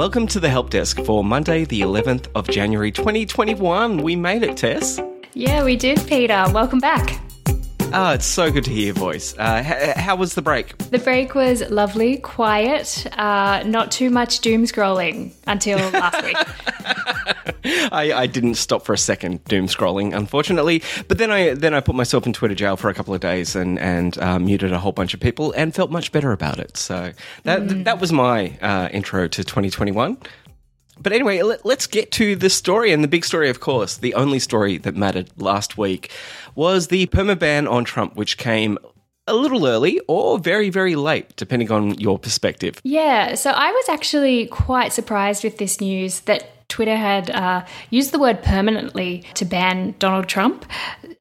Welcome to the help desk for Monday, the 11th of January 2021. We made it, Tess. Yeah, we did, Peter. Welcome back. Ah, it's so good to hear your voice. Uh, h- how was the break? The break was lovely, quiet, uh, not too much doom scrolling until last week. I, I didn't stop for a second doom scrolling, unfortunately. But then I then I put myself in Twitter jail for a couple of days and and uh, muted a whole bunch of people and felt much better about it. So that that was my uh, intro to 2021. But anyway, let, us get to the story. And the big story, of course, the only story that mattered last week was the perma ban on Trump, which came a little early or very, very late, depending on your perspective. Yeah, so I was actually quite surprised with this news that Twitter had uh, used the word permanently to ban Donald Trump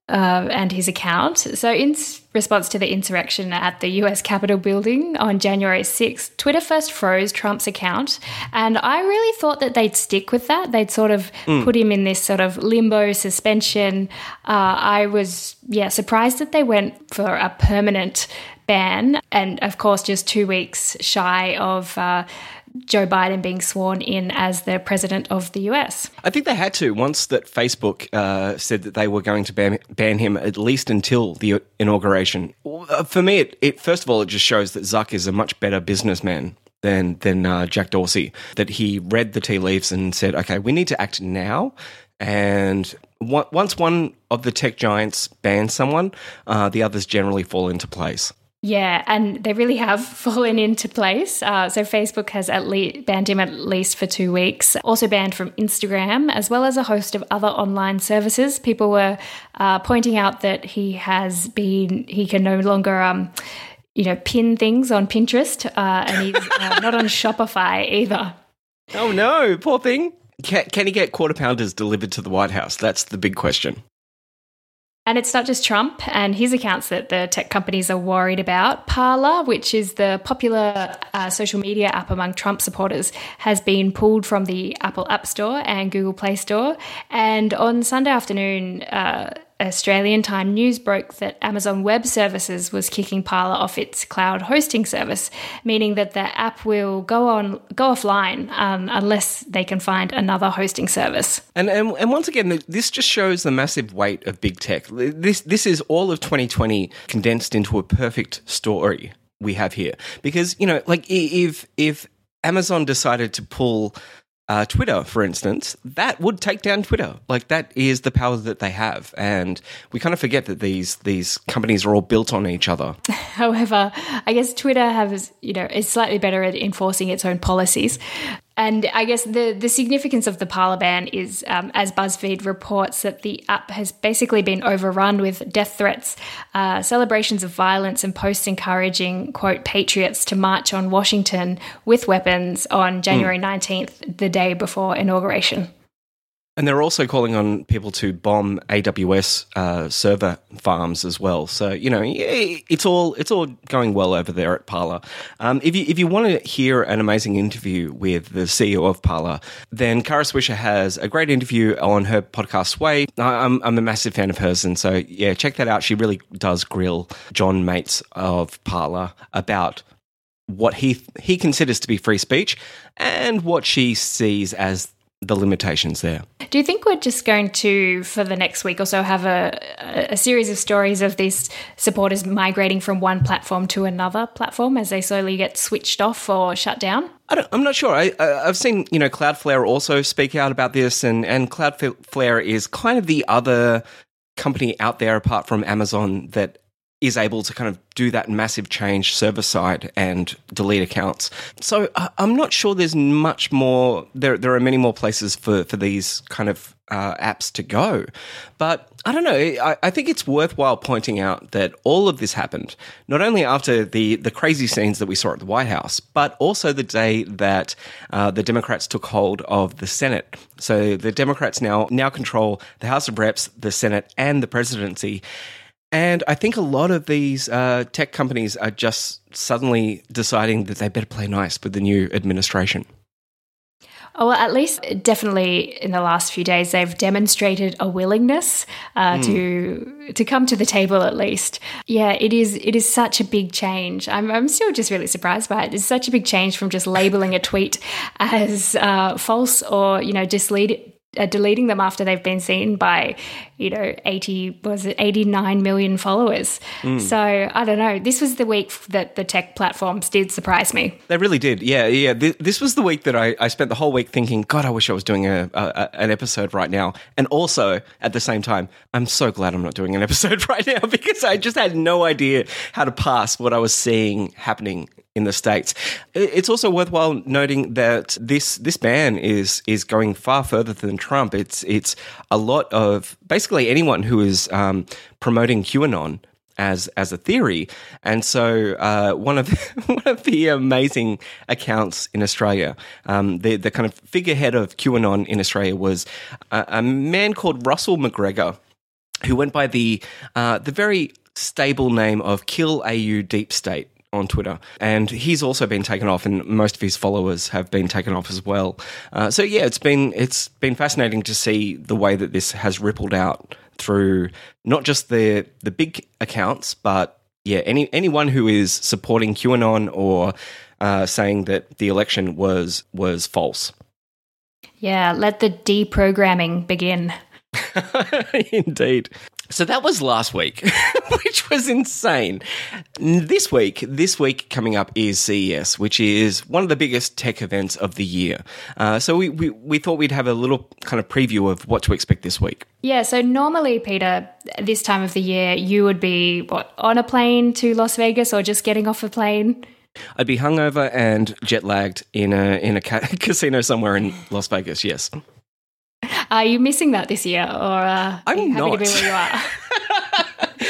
uh, and his account. So, in response to the insurrection at the US Capitol building on January 6th, Twitter first froze Trump's account. And I really thought that they'd stick with that. They'd sort of put him in this sort of limbo suspension. Uh, I was, yeah, surprised that they went for a permanent ban. And of course, just two weeks shy of. Uh, Joe Biden being sworn in as the president of the US. I think they had to once that Facebook uh, said that they were going to ban, ban him at least until the inauguration. Uh, For me, it, it first of all it just shows that Zuck is a much better businessman than than uh, Jack Dorsey. That he read the tea leaves and said, "Okay, we need to act now." And once one of the tech giants bans someone, uh, the others generally fall into place. Yeah, and they really have fallen into place. Uh, so Facebook has at least banned him at least for two weeks. Also banned from Instagram, as well as a host of other online services. People were uh, pointing out that he has been he can no longer. Um, you know, pin things on Pinterest, uh, and he's uh, not on Shopify either. Oh no, poor thing. Can, can he get quarter pounders delivered to the White House? That's the big question. And it's not just Trump and his accounts that the tech companies are worried about. Parler, which is the popular uh, social media app among Trump supporters, has been pulled from the Apple App Store and Google Play Store. And on Sunday afternoon, uh, Australian Time News broke that Amazon Web Services was kicking Parler off its cloud hosting service, meaning that the app will go on go offline um, unless they can find another hosting service. And, and and once again, this just shows the massive weight of big tech. This this is all of 2020 condensed into a perfect story we have here. Because you know, like if if Amazon decided to pull uh, Twitter, for instance, that would take down Twitter. Like that is the power that they have, and we kind of forget that these these companies are all built on each other. However, I guess Twitter has, you know, is slightly better at enforcing its own policies. And I guess the, the significance of the Parler ban is, um, as BuzzFeed reports, that the app has basically been overrun with death threats, uh, celebrations of violence, and posts encouraging, quote, patriots to march on Washington with weapons on January 19th, the day before inauguration. And they're also calling on people to bomb AWS uh, server farms as well. So you know, it's all it's all going well over there at Parler. Um, if you if you want to hear an amazing interview with the CEO of Parler, then Kara Swisher has a great interview on her podcast Sway. I'm I'm a massive fan of hers, and so yeah, check that out. She really does grill John Matze of Parler about what he he considers to be free speech and what she sees as the limitations there. Do you think we're just going to, for the next week or so, have a, a series of stories of these supporters migrating from one platform to another platform as they slowly get switched off or shut down? I don't, I'm not sure. I, I've seen you know Cloudflare also speak out about this, and and Cloudflare is kind of the other company out there apart from Amazon that is able to kind of do that massive change server side and delete accounts. So I- I'm not sure there's much more. There there are many more places for for these kind of uh, apps to go. But I don't know. I, I, think it's worthwhile pointing out that all of this happened not only after the, the crazy scenes that we saw at the White House, but also the day that uh, the Democrats took hold of the Senate. So the Democrats now now control the House of Reps, the Senate, and the presidency. And I think a lot of these uh, tech companies are just suddenly deciding that they better play nice with the new administration. Oh, well, at least definitely in the last few days, they've demonstrated a willingness uh, mm. to to come to the table. At least, yeah, it is it is such a big change. I'm I'm still just really surprised by it. It's such a big change from just labeling a tweet as uh, false or you know just lead uh, deleting them after they've been seen by, you know, 80, was it 89 million followers. Mm. So I don't know. This was the week that the tech platforms did surprise me. They really did. Yeah. Yeah. This was the week that I, I spent the whole week thinking, God, I wish I was doing a, a, an episode right now. And also at the same time, I'm so glad I'm not doing an episode right now because I just had no idea how to parse what I was seeing happening in the states. It's also worthwhile noting that this this ban is is going far further than Trump. It's it's a lot of basically anyone who is um, promoting QAnon as as a theory. And so uh, one of the, one of the amazing accounts in Australia, um, the the kind of figurehead of QAnon in Australia was a, a man called Russell McGregor, who went by the uh, the very stable name of Kill AU Deep State on Twitter, and he's also been taken off, and most of his followers have been taken off as well. Uh, so yeah, it's been it's been fascinating to see the way that this has rippled out through not just the the big accounts, but yeah, any anyone who is supporting QAnon or uh, saying that the election was was false. Yeah, let the deprogramming begin. Indeed. So that was last week, which was insane. This week, this week coming up is CES, which is one of the biggest tech events of the year. Uh, so we, we, we thought we'd have a little kind of preview of what to expect this week. Yeah, so normally, Peter, this time of the year, you would be what on a plane to Las Vegas or just getting off a plane. I'd be hungover and jet lagged in a in a ca- casino somewhere in Las Vegas. Yes. Are you missing that this year, or uh, I'm are you happy not. to be where you are?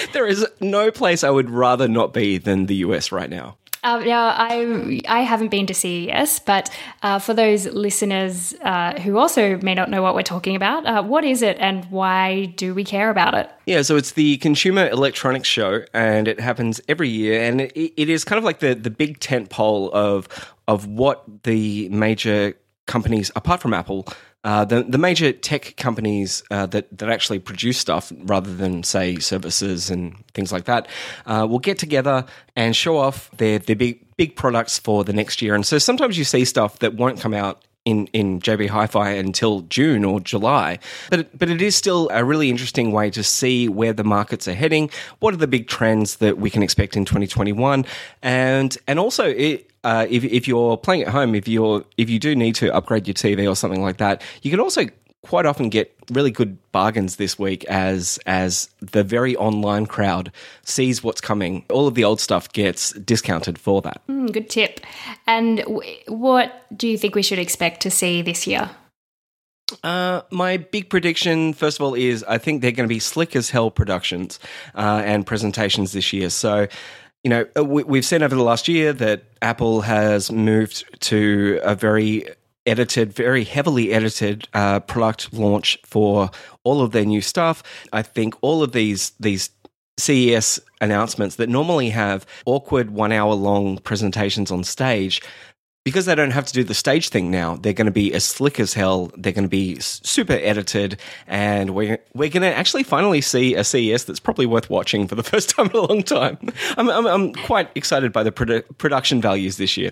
there is no place I would rather not be than the US right now. Um, now, I I haven't been to CES, but uh, for those listeners uh, who also may not know what we're talking about, uh, what is it and why do we care about it? Yeah, so it's the Consumer Electronics Show, and it happens every year, and it, it is kind of like the the big tent pole of of what the major companies, apart from Apple, uh, the the major tech companies uh, that that actually produce stuff rather than say services and things like that uh, will get together and show off their their big big products for the next year. And so sometimes you see stuff that won't come out in, in JB Hi-Fi until June or July. But but it is still a really interesting way to see where the markets are heading. What are the big trends that we can expect in 2021? And and also it, uh, if, if you're playing at home, if you're if you do need to upgrade your TV or something like that, you can also quite often get really good bargains this week as as the very online crowd sees what's coming. All of the old stuff gets discounted for that. Mm, good tip. And w- what do you think we should expect to see this year? Uh, my big prediction, first of all, is I think they're going to be slick as hell productions uh, and presentations this year. So you know, uh, we've seen over the last year that Apple has moved to a very edited, very heavily edited uh, product launch for all of their new stuff. I think all of these these CES announcements that normally have awkward one hour long presentations on stage because they don't have to do the stage thing now, they're going to be as slick as hell. They're going to be super edited, and we're we're going to actually finally see a CES that's probably worth watching for the first time in a long time. I'm I'm, I'm quite excited by the produ- production values this year.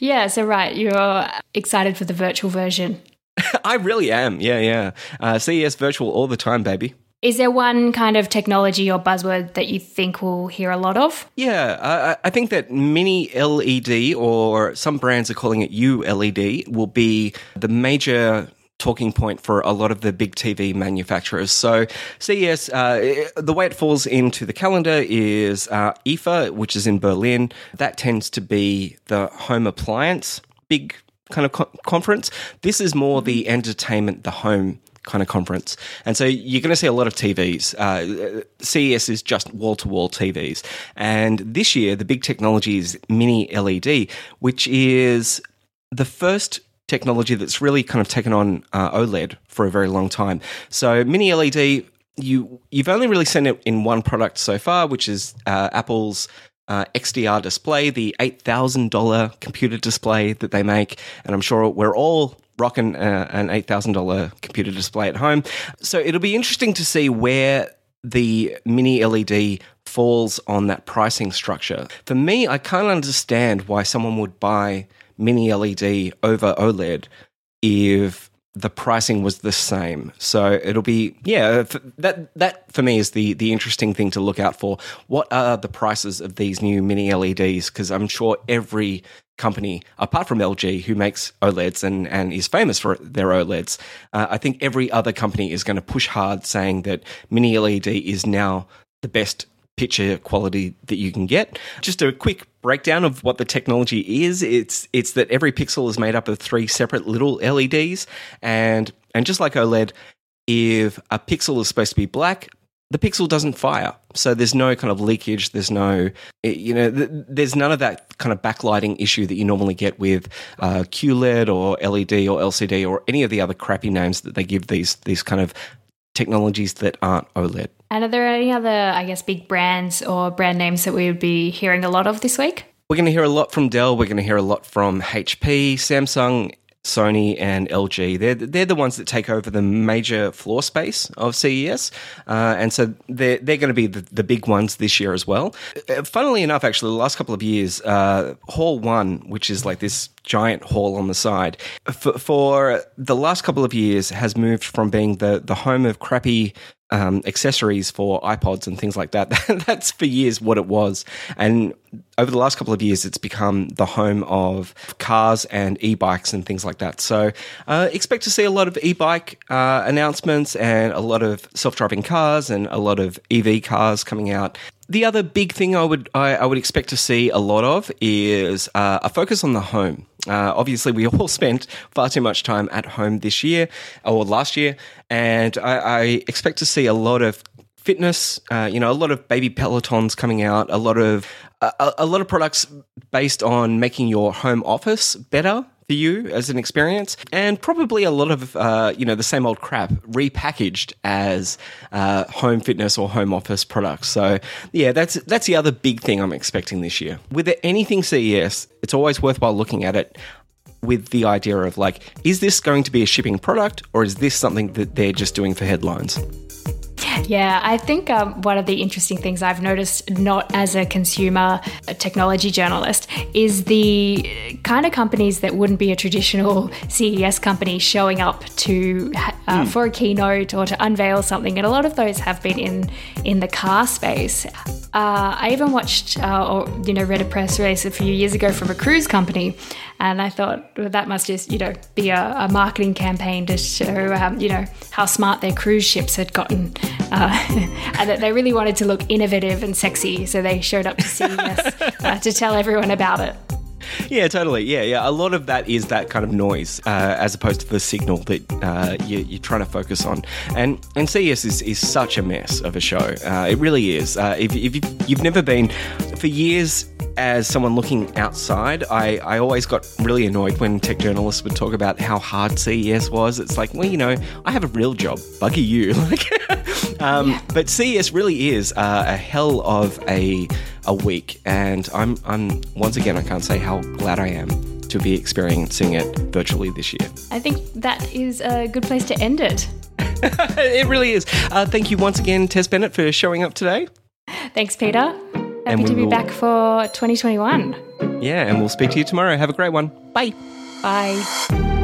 Yeah, so right, you're excited for the virtual version. I really am. Yeah, yeah. Uh, CES virtual all the time, baby. Is there one kind of technology or buzzword that you think we'll hear a lot of? Yeah, I, I think that mini LED, or some brands are calling it ULED, will be the major talking point for a lot of the big TV manufacturers. So CES, uh, the way it falls into the calendar is uh, IFA, which is in Berlin. That tends to be the home appliance big kind of co- conference. This is more the entertainment, the home kind of conference. And so you're going to see a lot of TVs. Uh, CES is just wall to wall TVs. And this year, the big technology is mini LED, which is the first technology that's really kind of taken on uh, OLED for a very long time. So mini LED, you you've only really seen it in one product so far, which is uh, Apple's uh, XDR display, the eight thousand dollar computer display that they make, and I'm sure we're all rocking uh, an eight thousand dollar computer display at home. So it'll be interesting to see where the mini LED falls on that pricing structure. For me, I can't understand why someone would buy mini LED over OLED if the pricing was the same. So it'll be yeah that that for me is the the interesting thing to look out for. What are the prices of these new mini LEDs? Because I'm sure every company apart from LG who makes OLEDs and and is famous for their OLEDs, uh, I think every other company is going to push hard saying that mini LED is now the best picture quality that you can get. Just a quick breakdown of what the technology is. It's it's that every pixel is made up of three separate little LEDs, and and just like OLED, if a pixel is supposed to be black, the pixel doesn't fire. So there's no kind of leakage. There's no, you know, there's none of that kind of backlighting issue that you normally get with uh, QLED or LED or LCD or any of the other crappy names that they give these these kind of technologies that aren't OLED. And are there any other, I guess, big brands or brand names that we would be hearing a lot of this week? We're going to hear a lot from Dell. We're going to hear a lot from HP, Samsung, Sony and LG. They're they're the ones that take over the major floor space of CES, uh, and so they're they're going to be the, the, big ones this year as well. Uh, funnily enough, actually, the last couple of years, uh, Hall One, which is like this giant hall on the side, for, for the last couple of years, has moved from being the the home of crappy um, accessories for iPods and things like that. That's for years what it was. And over the last couple of years, it's become the home of cars and e bikes and things like that. So uh, expect to see a lot of e bike uh, announcements and a lot of self driving cars and a lot of EV cars coming out. The other big thing I would I, I would expect to see a lot of is uh, a focus on the home. Uh, obviously, we all spent far too much time at home this year or last year, and I, I expect to see a lot of fitness. Uh, you know, a lot of baby pelotons coming out, a lot of a, a lot of products based on making your home office better for you as an experience, and probably a lot of uh, you know the same old crap repackaged as uh, home fitness or home office products. So yeah, that's that's the other big thing I'm expecting this year. With anything CES, it's always worthwhile looking at it with the idea of like, is this going to be a shipping product or is this something that they're just doing for headlines? Yeah, I think um, one of the interesting things I've noticed, not as a consumer a technology journalist, is the kind of companies that wouldn't be a traditional CES company showing up to uh, mm. for a keynote or to unveil something, and a lot of those have been in in the car space. Uh, I even watched uh, or you know read a press release a few years ago from a cruise company, and I thought well, that must just you know be a, a marketing campaign to show um, you know how smart their cruise ships had gotten uh, and that they really wanted to look innovative and sexy, so they showed up to CES uh, to tell everyone about it. Yeah, totally. Yeah, yeah. A lot of that is that kind of noise, uh, as opposed to the signal that uh, you, are trying to focus on. And and CES is, is such a mess of a show. Uh, it really is. Uh, if, if you've never been, for years, as someone looking outside, I, I always got really annoyed when tech journalists would talk about how hard CES was. It's like, well, you know, I have a real job. Buggy you. Like, um, yeah. But CES really is uh, a hell of a a week, and I'm I'm once again I can't say how glad I am to be experiencing it virtually this year. I think that is a good place to end it. it really is. Uh, thank you once again, Tess Bennett, for showing up today. Thanks, Peter. Happy to be will... back for 2021. Yeah, and we'll speak to you tomorrow. Have a great one. Bye. Bye.